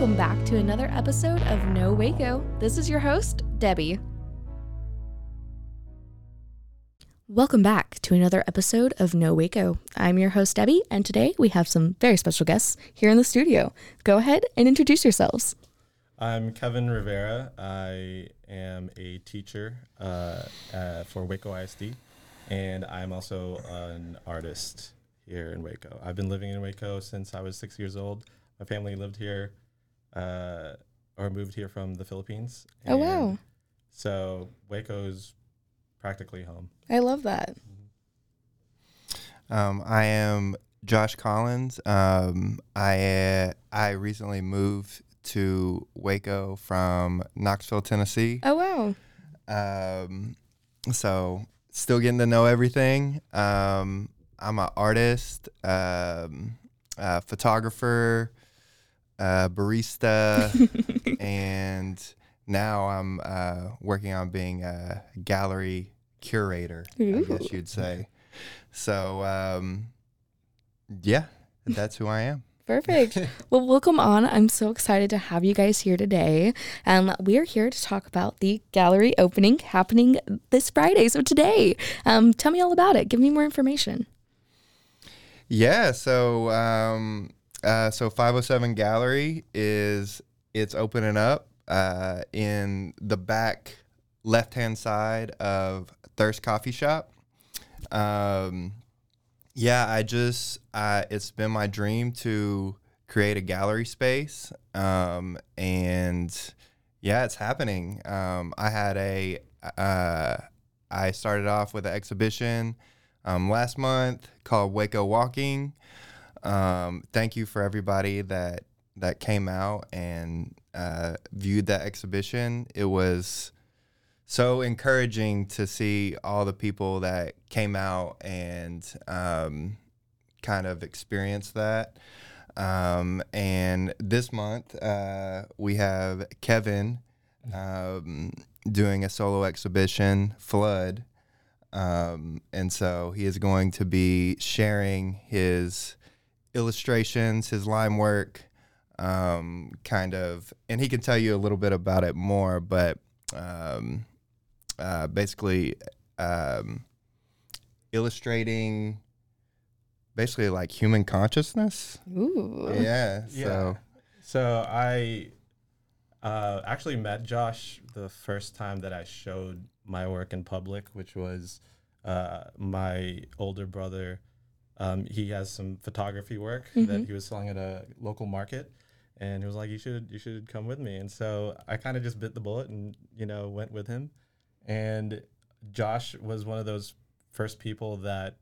Welcome back to another episode of No Waco. This is your host, Debbie. Welcome back to another episode of No Waco. I'm your host, Debbie, and today we have some very special guests here in the studio. Go ahead and introduce yourselves. I'm Kevin Rivera. I am a teacher uh, uh, for Waco ISD, and I'm also an artist here in Waco. I've been living in Waco since I was six years old. My family lived here uh, or moved here from the Philippines. Oh, wow. So Waco's practically home. I love that. Um, I am Josh Collins. Um, I uh, I recently moved to Waco from Knoxville, Tennessee. Oh, wow. Um, so still getting to know everything. Um, I'm an artist, um, a photographer, a barista, and now I'm uh, working on being a gallery curator. I guess you'd say. So um, yeah, that's who I am. Perfect. well, welcome on. I'm so excited to have you guys here today. Um, we are here to talk about the gallery opening happening this Friday. So today, um, tell me all about it. Give me more information. Yeah, so um, uh, so 507 Gallery is it's opening up uh, in the back left hand side of Thirst Coffee Shop. Um, yeah, I just uh, it's been my dream to create a gallery space, um, and yeah, it's happening. Um, I had a uh, I started off with an exhibition um, last month called Waco Walking. Um, thank you for everybody that that came out and uh, viewed that exhibition. It was so encouraging to see all the people that came out and um, kind of experienced that. Um, and this month uh, we have Kevin um, doing a solo exhibition, Flood. Um, and so he is going to be sharing his illustrations, his line work, um, kind of, and he can tell you a little bit about it more, but um, uh, basically um, illustrating basically like human consciousness. Ooh. Yeah. Yeah. So, So I uh, actually met Josh the first time that I showed my work in public, which was uh, my older brother. Um, he has some photography work that he was selling at a local market, and he was like, "You should, you should come with me." And so I kind of just bit the bullet and you know went with him. And Josh was one of those first people that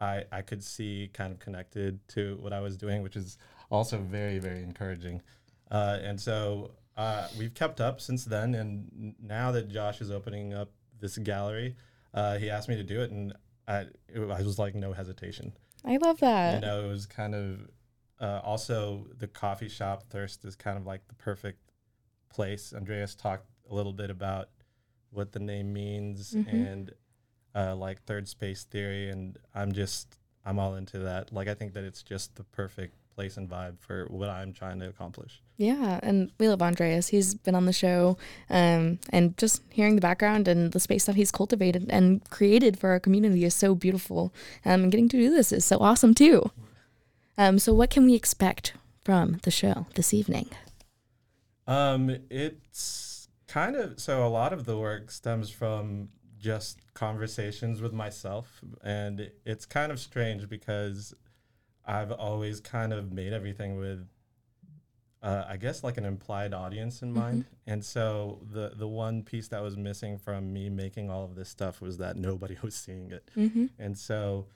I I could see kind of connected to what I was doing, which is also very very encouraging. Uh, and so uh, we've kept up since then. And now that Josh is opening up this gallery, uh, he asked me to do it, and I it, I was like no hesitation. I love that. You know, it was kind of uh, also the coffee shop thirst is kind of like the perfect place. Andreas talked a little bit about what the name means Mhm. and uh, like third space theory, and I'm just I'm all into that. Like I think that it's just the perfect place and vibe for what I'm trying to accomplish. Yeah, and we love Andreas. He's been on the show, um, and just hearing the background and the space that he's cultivated and created for our community is so beautiful. Um, and getting to do this is so awesome too. Um, so what can we expect from the show this evening? Um, it's kind of so a lot of the work stems from just conversations with myself, and it's kind of strange because I've always kind of made everything with, uh, I guess, like an implied audience in mind. And so the the one piece that was missing from me making all of this stuff was that nobody was seeing it. Mm-hmm. And so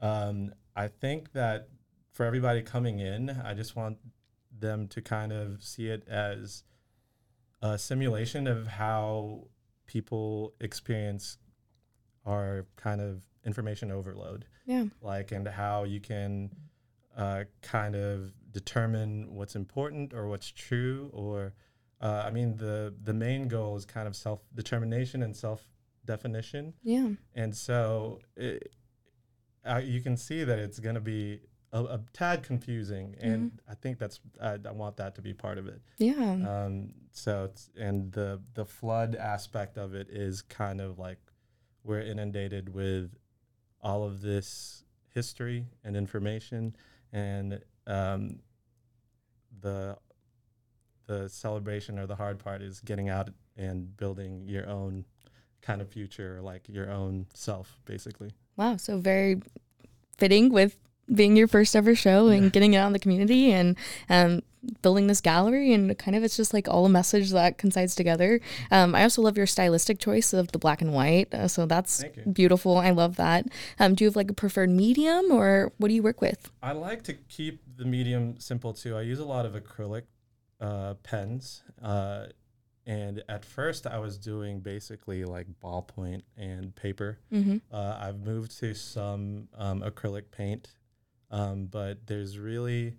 um, I think that for everybody coming in, I just want them to kind of see it as a simulation of how people experience our kind of information overload Yeah. like and how you can uh, kind of determine what's important or what's true or uh, i mean the the main goal is kind of self determination and self definition Yeah. and so it, uh, you can see that it's going to be a, a tad confusing and i think that's I, I want that to be part of it Yeah. um, so it's, and the the flood aspect of it is kind of like we're inundated with all of this history and information, and um, the the celebration or the hard part is getting out and building your own kind of future, like your own self, basically. Wow. So very fitting with being your first ever show and getting it out in the community and um, building this gallery and kind of it's just like all a message that coincides together. Um, I also love your stylistic choice of the black and white. Uh, so that's beautiful. I love that. Um, do you have like a preferred medium or what do you work with? I like to keep the medium simple too. I use a lot of acrylic uh, pens. Uh, and at first, I was doing basically like ballpoint and paper. Mm-hmm. Uh, I've moved to some um, acrylic paint, um, but there's really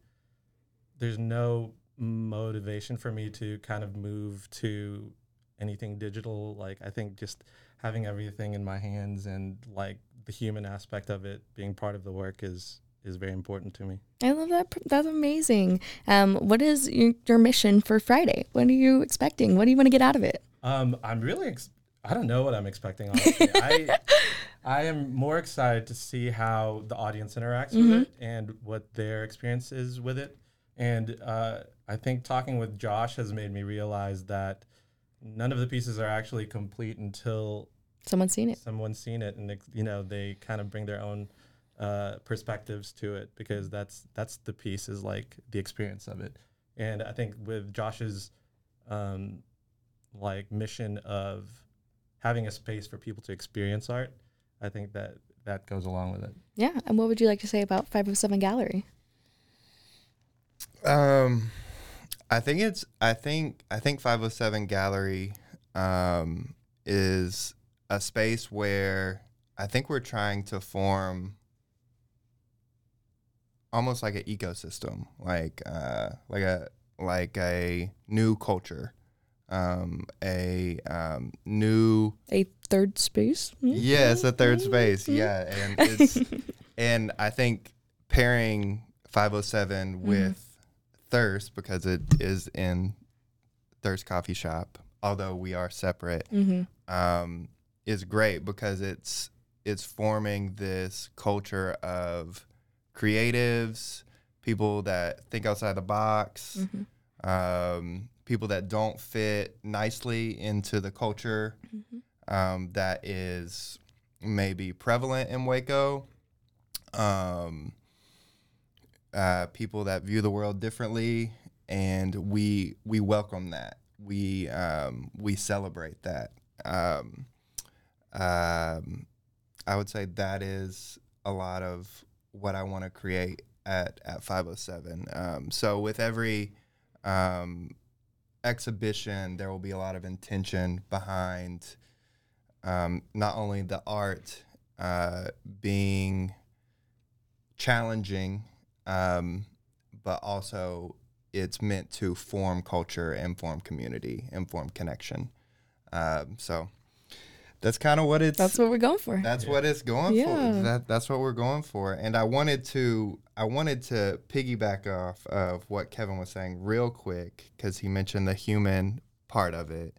there's no motivation for me to kind of move to anything digital. Like I think just having everything in my hands and like the human aspect of it being part of the work is is very important to me. I love that. That's amazing. Um, what is your, your mission for Friday? What are you expecting? What do you want to get out of it? Um, I'm really, ex- I don't know what I'm expecting. Honestly, I, I am more excited to see how the audience interacts with it and what their experience is with it. And uh, I think talking with Josh has made me realize that none of the pieces are actually complete until Someone's seen it. someone's seen it, and you know they kind of bring their own uh, perspectives to it because that's that's the piece is like the experience of it. And I think with Josh's um, like mission of having a space for people to experience art, I think that that goes along with it. Yeah. And what would you like to say about 507 Gallery? Um, I think it's. I think. I think 507 Gallery, um, is a space where I think we're trying to form almost like an ecosystem, like uh, like a like a new culture, um, a um, new A third space? Hmm? yeah, a third space. Yeah, and it's and I think pairing 507 with Thirst because it is in Thirst Coffee Shop, although we are separate, Mm-hmm. um, is great because it's it's forming this culture of creatives, people that think outside the box, Mm-hmm. um, people that don't fit nicely into the culture um, that is maybe prevalent in Waco. Um, uh, people that view the world differently, and we we welcome that. We um, we celebrate that. Um, um, I would say that is a lot of what I want to create at at 507. Um, so with every um, exhibition, there will be a lot of intention behind um, not only the art uh, being challenging, um, but also it's meant to form culture and form community and form connection. Um, so that's kind of what it's. That's what we're going for. That's what it's going Yeah. for. That that's what we're going for. And I wanted to I wanted to piggyback off of what Kevin was saying real quick because he mentioned the human part of it.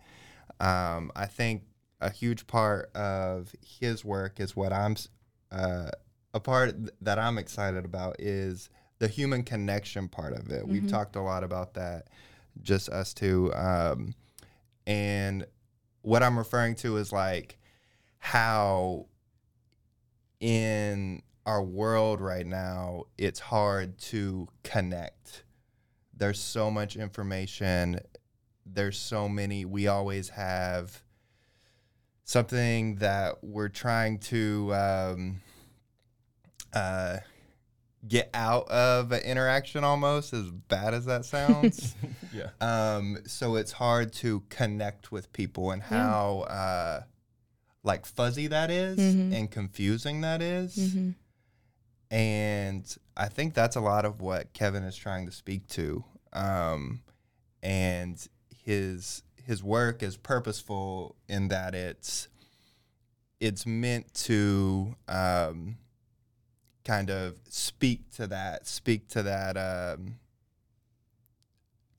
Um, I think a huge part of his work is what I'm uh, a part that I'm excited about is the human connection part of it. We've talked a lot about that, just us two. Um, and what I'm referring to is like how in our world right now it's hard to connect. There's so much information. There's so many. We always have something that we're trying to um, uh, get out of an interaction almost, as bad as that sounds. Yeah. Um, so it's hard to connect with people and how uh, like fuzzy that is Mhm. and confusing that is. hmm And I think that's a lot of what Kevin is trying to speak to. Um, and his his work is purposeful in that it's it's meant to um, kind of speak to that, speak to that um,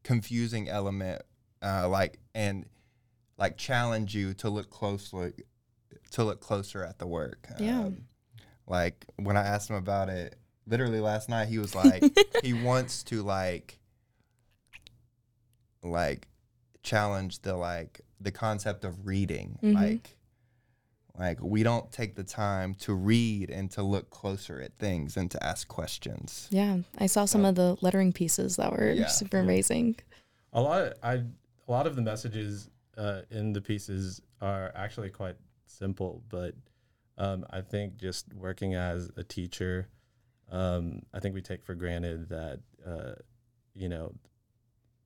confusing element, uh, like and like challenge you to look closely to look closer at the work. Yeah. Um, like when I asked him about it, literally last night, he was like, he wants to like, like, challenge the like the concept of reading. Mhm. Like, like we don't take the time to read and to look closer at things and to ask questions. Yeah, I saw some of the lettering pieces that were Yeah. super amazing. A lot, I a lot of the messages uh, in the pieces are actually quite simple, but um, I think just working as a teacher, um, I think we take for granted that uh, you know,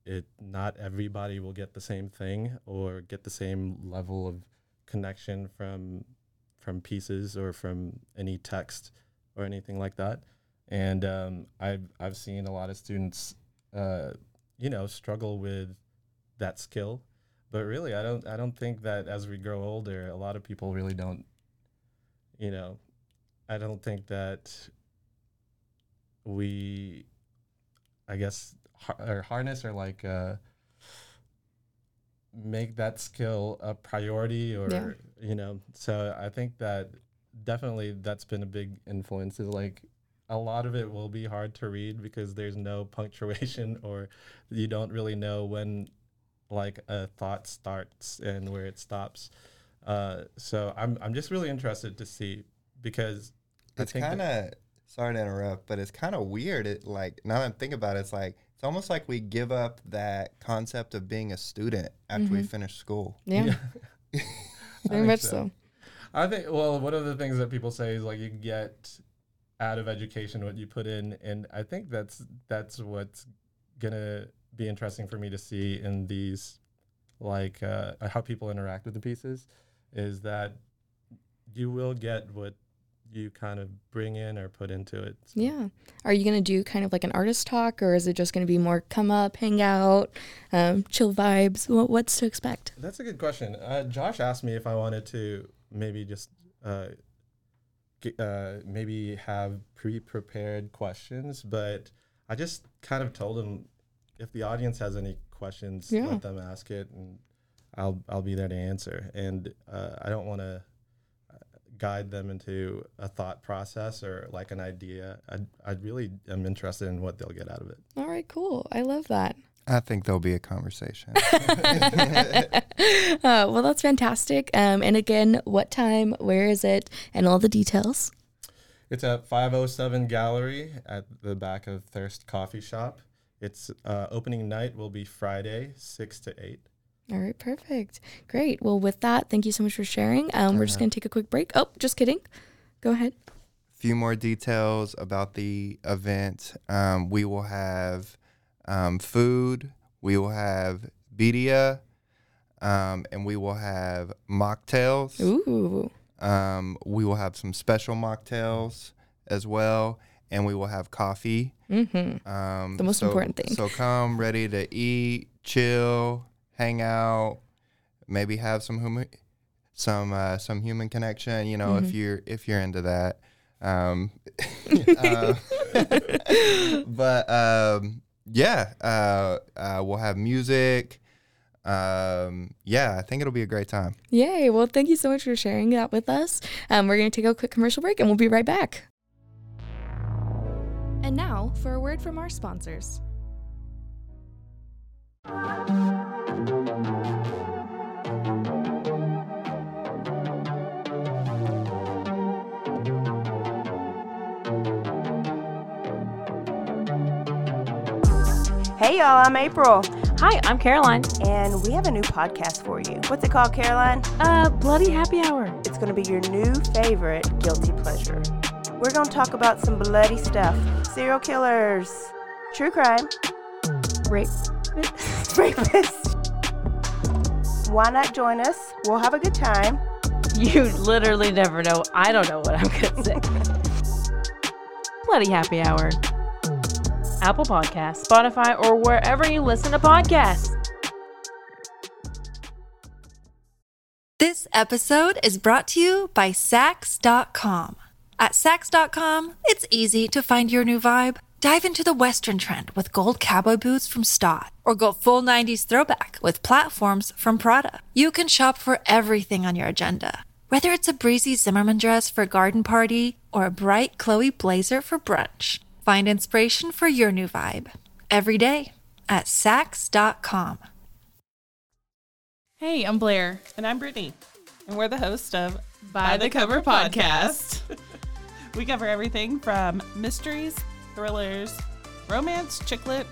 it not everybody will get the same thing or get the same level of connection from from pieces or from any text or anything like that. And um, I've I've seen a lot of students, uh, you know, struggle with that skill. But really, I don't I don't think that as we grow older, a lot of people really don't. You know, I don't think that we, I guess, har- or harness or like uh, make that skill a priority or Yeah. you know. So I think that definitely that's been a big influence. Is like a lot of it will be hard to read because there's no punctuation or you don't really know when like a thought starts and where it stops. Uh, so I'm I'm just really interested to see because It's kind of sorry to interrupt, but it's kind of weird. It like now that I think about it, it's like it's almost like we give up that concept of being a student after we finish school. Yeah, I very much so. so. I think well, one of the things that people say is like you get out of education what you put in, and I think that's that's what's gonna be interesting for me to see in these, like uh, how people interact with the pieces, is that you will get what you kind of bring in or put into it. So Yeah. Are you gonna do kind of like an artist talk, or is it just gonna be more come up, hang out, um, chill vibes? What, what's to expect? That's a good question. Uh, Josh asked me if I wanted to maybe just uh, g- uh, maybe have pre-prepared questions, but I just kind of told him if the audience has any questions, Yeah. let them ask it, and I'll I'll be there to answer. And uh, I don't want to guide them into a thought process or like an idea. I I really am interested in what they'll get out of it. All right, cool. I love that. I think there'll be a conversation. uh, well, that's fantastic. Um, and again, what time? Where is it? And all the details. It's at 507 Gallery at the back of Thirst Coffee Shop. Its uh, opening night will be Friday, 6 to 8. All right, perfect. Great. Well, with that, thank you so much for sharing. Um, we're just going to take a quick break. Oh, just kidding. Go ahead. few more details about the event. Um, we will have um, food, we will have bedia, um, and we will have mocktails. Ooh. Um, we will have some special mocktails as well, and we will have coffee. Mm-hmm. Um, The most so- important thing. So come ready to eat, chill, hang out, maybe have some humi- some uh, some human connection. You know, Mm-hmm. if you're if you're into that. Um, uh, but um, yeah, uh, uh, we'll have music. Um, yeah, I think it'll be a great time. Yay. Well, thank you so much for sharing that with us. Um, we're going to take a quick commercial break and we'll be right back. And now for a word from our sponsors. Hey y'all, I'm April, Hi, I'm Caroline. and we have a new podcast for you. What's it called, Caroline? Uh, Bloody Happy Hour. It's going to be your new favorite guilty pleasure. We're going to talk about some bloody stuff serial killers, true crime, Rape. rapists. Why not join us? We'll have a good time. You literally never know. I don't know what I'm gonna say. Bloody Happy Hour. Apple Podcasts, Spotify, or wherever you listen to podcasts. This episode is brought to you by Saks.com. At Saks.com, it's easy to find your new vibe. Dive into the Western trend with gold cowboy boots from Staud, or go full 90s throwback with platforms from Prada. You can shop for everything on your agenda, whether it's a breezy Zimmermann dress for a garden party or a bright Chloe blazer for brunch. Find inspiration for your new vibe every day at Saks.com. Hey, I'm Blair, And I'm Brittany, and we're the host of by the Cover Podcast. we cover everything from mysteries, thrillers, romance, chick lit,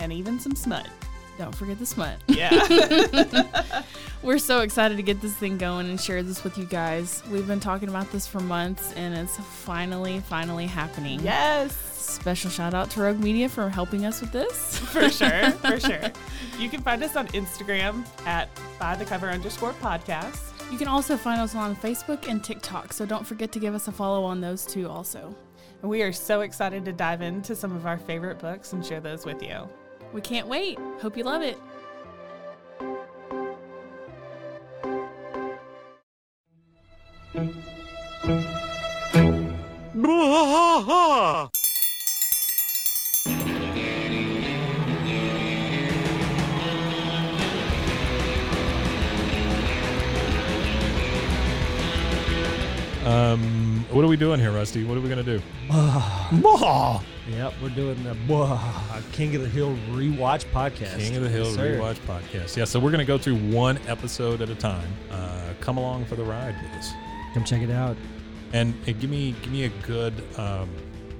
and even some smut. Don't forget the smut. Yeah. We're so excited to get this thing going and share this with you guys. We've been talking about this for months and it's finally, finally happening. yes, Special shout out to Rogue Media for helping us with this. for sure, for sure. You can find us on Instagram at by the cover underscore podcast. You can also find us on Facebook and TikTok, so don't forget to give us a follow on those two also. And we are so excited to dive into some of our favorite books and share those with you. We can't wait. Hope you love it. Um, what are we doing here, Rusty? What are we gonna do? Yep, we're doing the uh, King of the Hill rewatch podcast. King of the Hill Yes, sir. rewatch podcast. Yeah, so we're gonna go through one episode at a time. Uh, come along for the ride with us, Come check it out. and uh, give me give me a good um,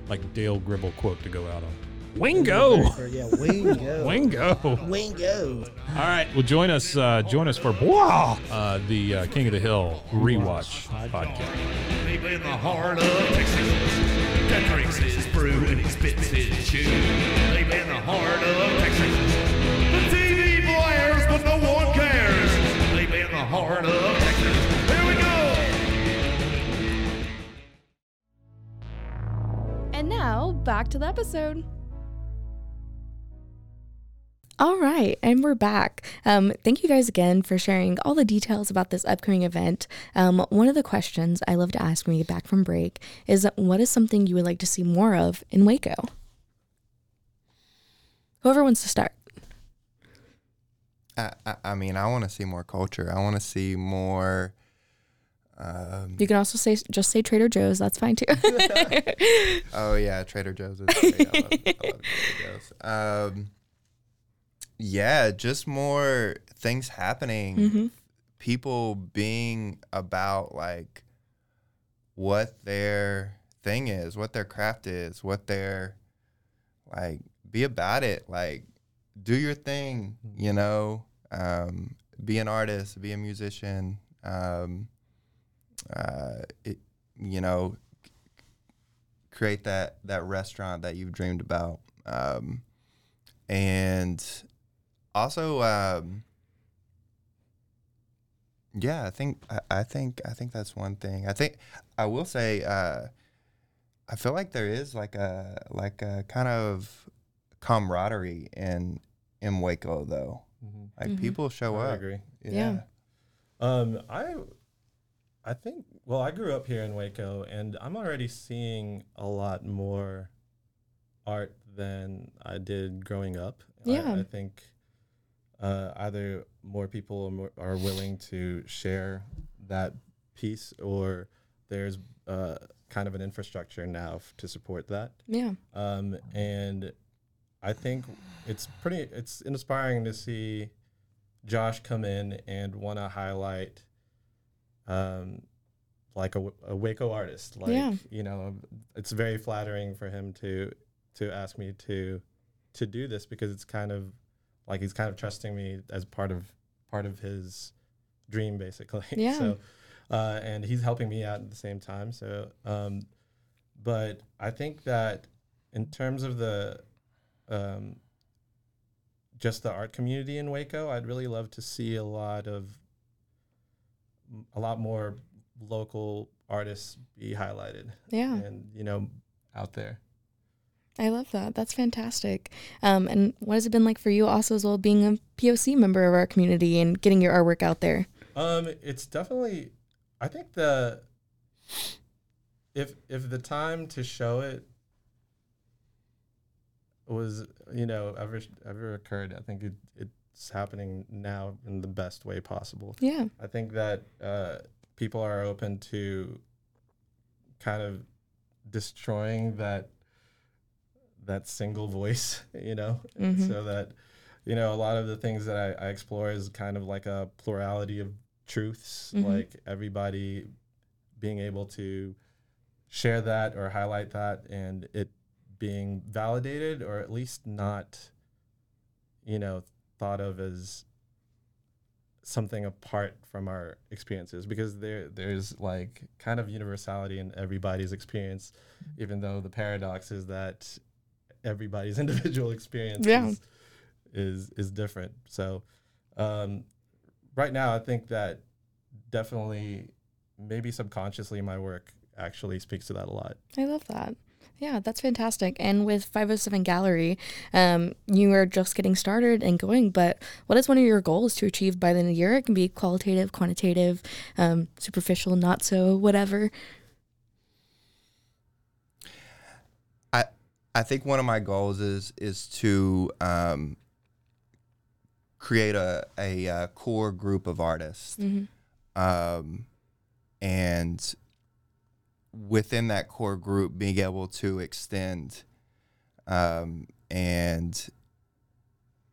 like Dale Gribble quote to go out on. Wingo, Yeah, Wingo. Wingo. Wingo. All right, well join us uh, join us for Blah, uh, the uh, King of the Hill rewatch podcast. Deep in the heart of Texas, that drinks his brew and he spits his chew. Deep in the heart of Texas, the TV blares, but no one cares. Deep in the heart of Texas, here we go. And now back to the episode. All right, and we're back. Um, thank you guys again for sharing all the details about this upcoming event. Um, one of the questions I love to ask when we get back from break is what is something you would like to see more of in Waco? Whoever wants to start. I, I, I mean, I want to see more culture. I want to see more. Um, You can also say just say Trader Joe's. That's fine too. oh yeah, Trader Joe's is great. I love, I love Trader Joe's. Yeah, just more things happening. Mhm. People being about like what their thing is, what their craft is, what their like be about it. Like do your thing, you know. Um, be an artist, be a musician. Um, uh, it, you know, create that that restaurant that you've dreamed about um, and also um, yeah i think I, I think i think that's one thing i think i will say uh, i feel like there is like a like a kind of camaraderie in in waco though like Mhm. people show I up I agree. yeah, Um, I I think, well, I grew up here in Waco and I'm already seeing a lot more art than I did growing up. I- Yeah. I, think uh, either more people are, more, are willing to share that piece or there's uh, kind of an infrastructure now f- to support that. Yeah. Um, and I think it's pretty, it's inspiring to see Josh come in and want to highlight um, like a, a Waco artist. Like, Yeah. you know, it's very flattering for him to to ask me to to do this because it's kind of like he's kind of trusting me as part of part of his dream, basically. Yeah. so, uh, and he's helping me out at the same time. So, um, but I think that in terms of the um, just the art community in Waco, I'd really love to see a lot of a lot more local artists be highlighted. Yeah. and you know, out there. I love that. That's fantastic. Um, and what has it been like for you also as well being a POC member of our community and getting your artwork out there? Um, it's definitely. I think the if if the time to show it was you know ever ever occurred, I think it, it's happening now in the best way possible. Yeah. I think that uh, people are open to kind of destroying that that single voice, you know, Mhm. so that you know a lot of the things that I, I explore is kind of like a plurality of truths, Mhm. like everybody being able to share that or highlight that, and it being validated or at least not, you know, thought of as something apart from our experiences because there there's like kind of universality in everybody's experience even though the paradox is that everybody's individual experience Yeah. is, is is different so um, right now i think that definitely maybe subconsciously my work actually speaks to that a lot I love that. Yeah, that's fantastic. And with 507 Gallery, um, you are just getting started and going, but what is one of your goals to achieve by the end of the year? It can be qualitative, quantitative, um, superficial, not so, whatever. I I think one of my goals is is to um, create a a, uh core group of artists, Mhm. um, and within that core group, being able to extend um, and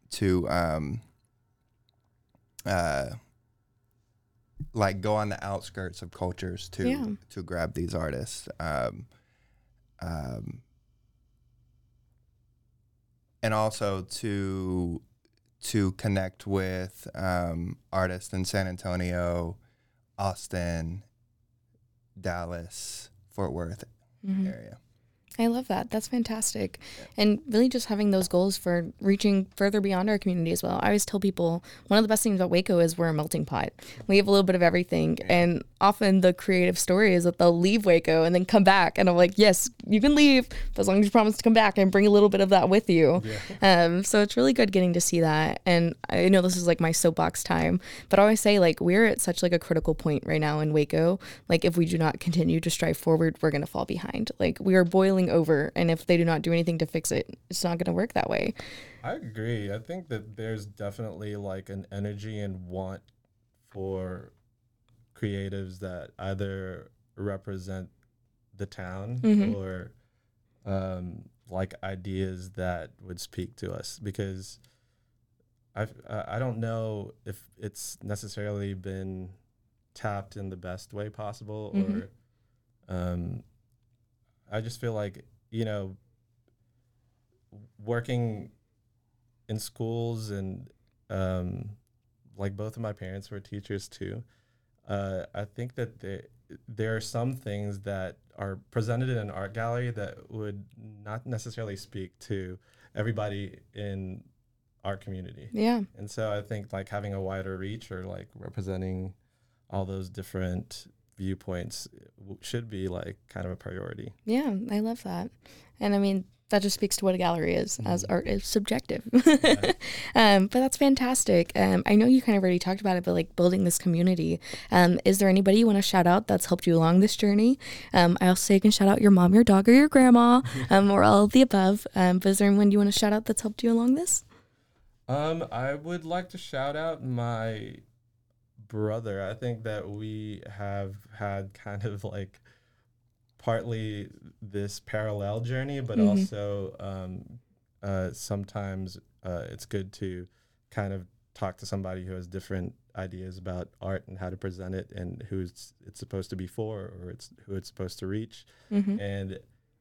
to um, uh, like go on the outskirts of cultures to Yeah. to grab these artists. Um, um, and also to to connect with um, artists in San Antonio, Austin, Dallas, Fort Worth Mhm. area. I love that. That's fantastic. And really just having those goals for reaching further beyond our community as well. I always tell people one of the best things about Waco is we're a melting pot. We have a little bit of everything. And often the creative story is that they'll leave Waco and then come back. And I'm like, yes, you can leave but as long as you promise to come back and bring a little bit of that with you. Um, so it's really good getting to see that. And I know this is like my soapbox time, but I always say like we're at such like a critical point right now in Waco. Like if we do not continue to strive forward, we're gonna fall behind. Like we are boiling over, and if they do not do anything to fix it, it's not gonna work that way. I agree. I think that there's definitely like an energy and want for creatives that either represent the town Mhm. or um, like ideas that would speak to us because I've, I I don't know if it's necessarily been tapped in the best way possible Mhm. or um, I just feel like you know working in schools and um, like both of my parents were teachers too. Uh, I think that there there are some things that are presented in an art gallery that would not necessarily speak to everybody in our community. Yeah. And so I think like having a wider reach or like representing all those different viewpoints should be like kind of a priority. Yeah, I love that. And I mean, that just speaks to what a gallery is, as art is subjective. um, but that's fantastic. Um, I know you kind of already talked about it, but like building this community. Um, is there anybody you want to shout out that's helped you along this journey? Um, I also say you can shout out your mom, your dog, or your grandma, um, or all of the above. Um, but is there anyone you want to shout out that's helped you along this? Um, I would like to shout out my brother. I think that we have had kind of like partly this parallel journey, but Mhm. also um, uh, sometimes uh, it's good to kind of talk to somebody who has different ideas about art and how to present it and who it's, it's supposed to be for or it's who it's supposed to reach. Mhm. And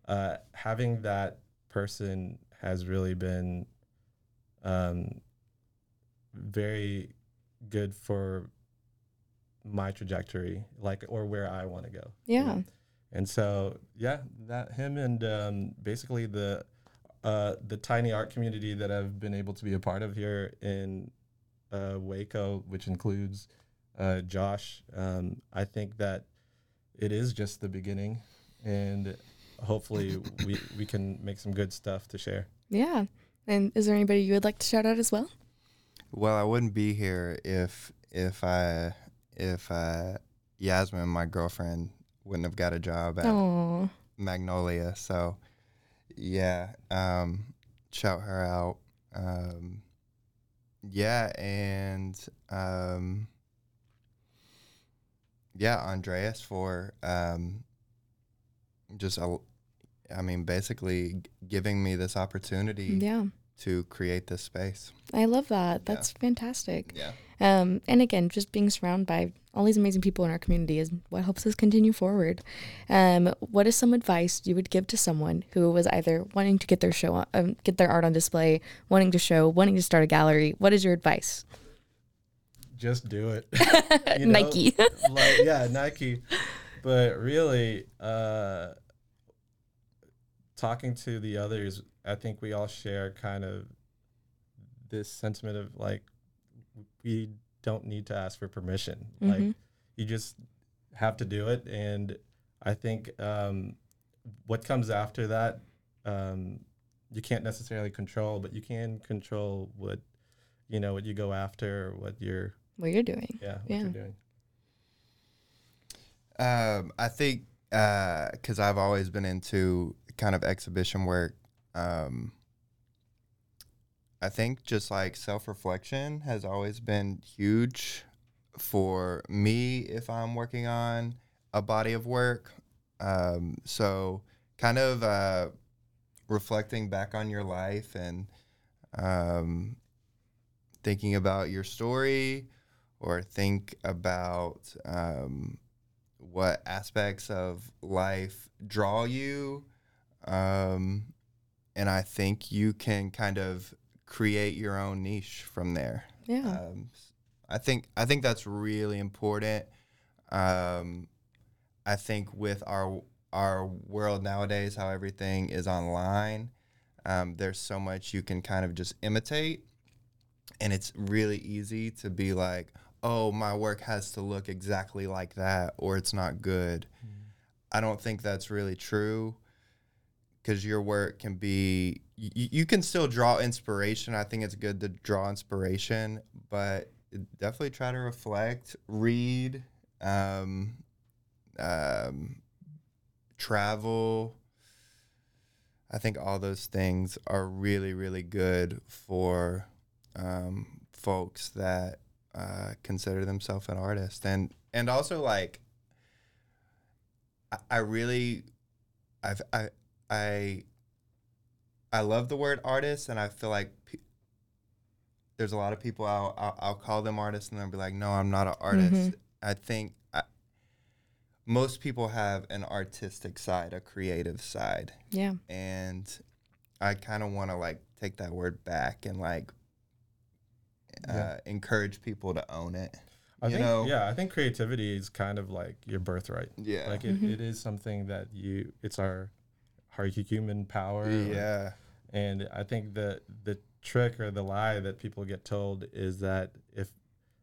uh, having that person has really been um, very good for my trajectory, like or where I want to go. Yeah. And so, yeah, that him and um, basically the uh, the tiny art community that I've been able to be a part of here in uh, Waco, which includes uh, Josh. Um, I think that it is just the beginning, and hopefully we we can make some good stuff to share. Yeah. And is there anybody you would like to shout out as well? Well, I wouldn't be here if if I if uh, Yasmin, my girlfriend, wouldn't have got a job at Aw. Magnolia. So, yeah, um, shout her out. Um, yeah, and um, yeah, Andreas for um, just a, I mean, basically giving me this opportunity. Yeah. To create this space. I love that. That's fantastic. Yeah. Um, and again, just being surrounded by all these amazing people in our community is what helps us continue forward. Um, what is some advice you would give to someone who was either wanting to get their show, on, um, get their art on display, wanting to show, wanting to start a gallery? What is your advice? just do it. Nike. like yeah, Nike. But really, uh, talking to the others, I think we all share kind of this sentiment of like we don't need to ask for permission. Like Mhm. you just have to do it, and I think um, what comes after that, um, you can't necessarily control, but you can control what you know what you go after, or what you're What you're doing. yeah, what Yeah. you're doing. Um, I think because I've always been into kind of exhibition work. Um, I think just like self reflection has always been huge for me if I'm working on a body of work. Um, so, kind of uh, reflecting back on your life and um, thinking about your story or think about um, what aspects of life draw you. Um, and I think you can kind of create your own niche from there. Yeah. Um, I think I think that's really important. Um, I think with our our world nowadays, how everything is online, um, there's so much you can kind of just imitate, and it's really easy to be like, "Oh, my work has to look exactly like that, or it's not good." I don't think that's really true because your work can be you, you can still draw inspiration. I think it's good to draw inspiration but definitely try to reflect read um, um, travel. I think all those things are really really good for um, folks that uh, consider themselves an artist. And and also like I, I really I've, I I I love the word artist, and I feel like pe- there's a lot of people I'll, I'll I'll call them artists, and they'll be like, "No, I'm not an artist." Mhm. I think I, most people have an artistic side, a creative side. Yeah. and I kind of want to like take that word back and like uh, Yeah. encourage people to own it. I you think, know? yeah, I think creativity is kind of like your birthright. Yeah. like it, Mhm. it is something that you. It's our, our human power. Yeah. and I think the the trick or the lie that people get told is that if,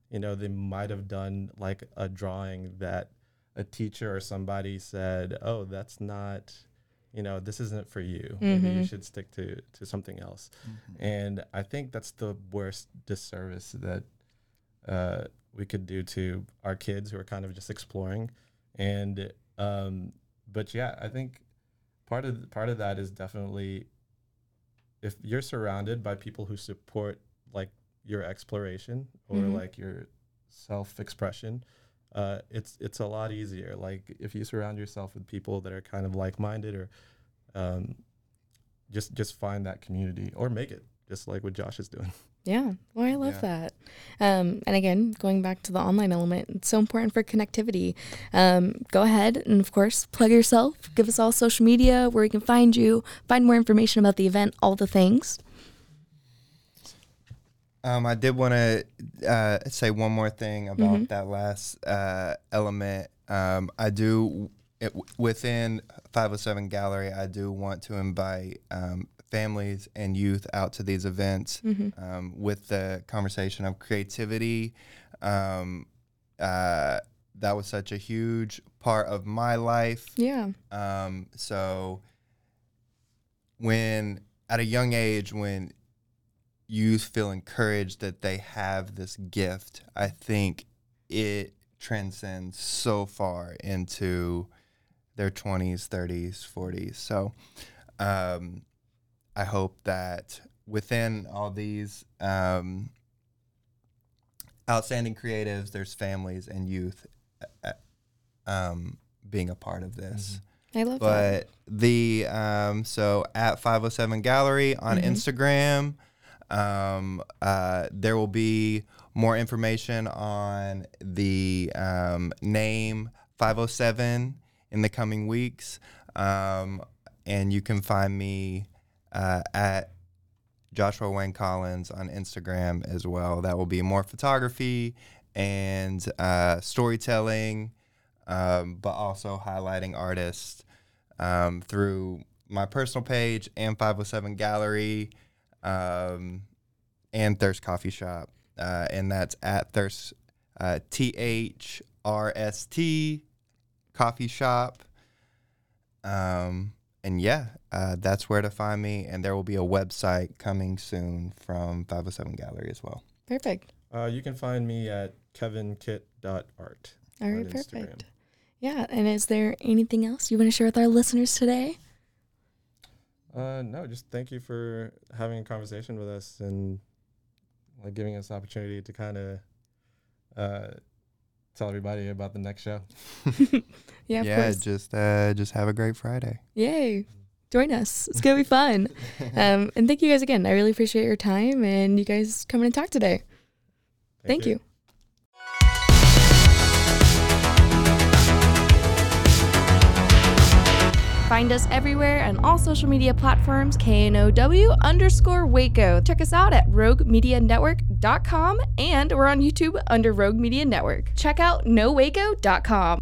you know, they might have done like a drawing that a teacher or somebody said, oh, that's not, you know, this isn't for you. Maybe you Mhm. should stick to to something else. And I think that's the worst disservice that uh, we could do to our kids who are kind of just exploring. And um, but yeah, I think part of part of that is definitely if you're surrounded by people who support like your exploration or Mhm. like your self expression, uh, it's it's a lot easier. Like if you surround yourself with people that are kind of like minded or um, just just find that community or make it, just like what Josh is doing. Yeah. Well, I love Yeah. that. Um, and again, going back to the online element, it's so important for connectivity. Um, go ahead and, of course, plug yourself. Give us all social media where we can find you, find more information about the event, all the things. Um, I did want to uh, say one more thing about Mhm. that last uh, element. Um, I do it, within 507 Gallery. I do want to invite um, families and youth out to these events Mhm. um, with the conversation of creativity. Um, uh, that was such a huge part of my life. Yeah. Um, so when at a young age, when youth feel encouraged that they have this gift, I think it transcends so far into their 20s, 30s, 40s. So um, I hope that within all these um, outstanding creatives, there's families and youth uh, um, being a part of this. I love but that. the um, so at 507 Gallery on Mhm. Instagram, um, uh, there will be more information on the um, name 507 in the coming weeks, um, and you can find me uh, at Joshua Wayne Collins on Instagram as well. That will be more photography and uh, storytelling, um, but also highlighting artists um, through my personal page and 507 Gallery um, and Thirst Coffee Shop. Uh, and that's at Thirst, uh, T H R S T Coffee Shop. Um, and yeah, uh, that's where to find me. And there will be a website coming soon from 507 Gallery as well. Perfect. Uh, you can find me at kevinkit.art. All on right, Instagram. perfect. Yeah. And is there anything else you want to share with our listeners today? Uh, no, just thank you for having a conversation with us and like giving us the opportunity to kind of uh, tell everybody about the next show. Yeah, of yeah, course. just uh, just have a great Friday. Yay. Join us. It's going to be fun. um, and thank you guys again. I really appreciate your time and you guys coming and talk today. Thank, you. Find us everywhere on all social media platforms, KNOW underscore Waco. Check us out at roguemedianetwork.com and we're on YouTube under Rogue Media Network. Check out nowaco.com.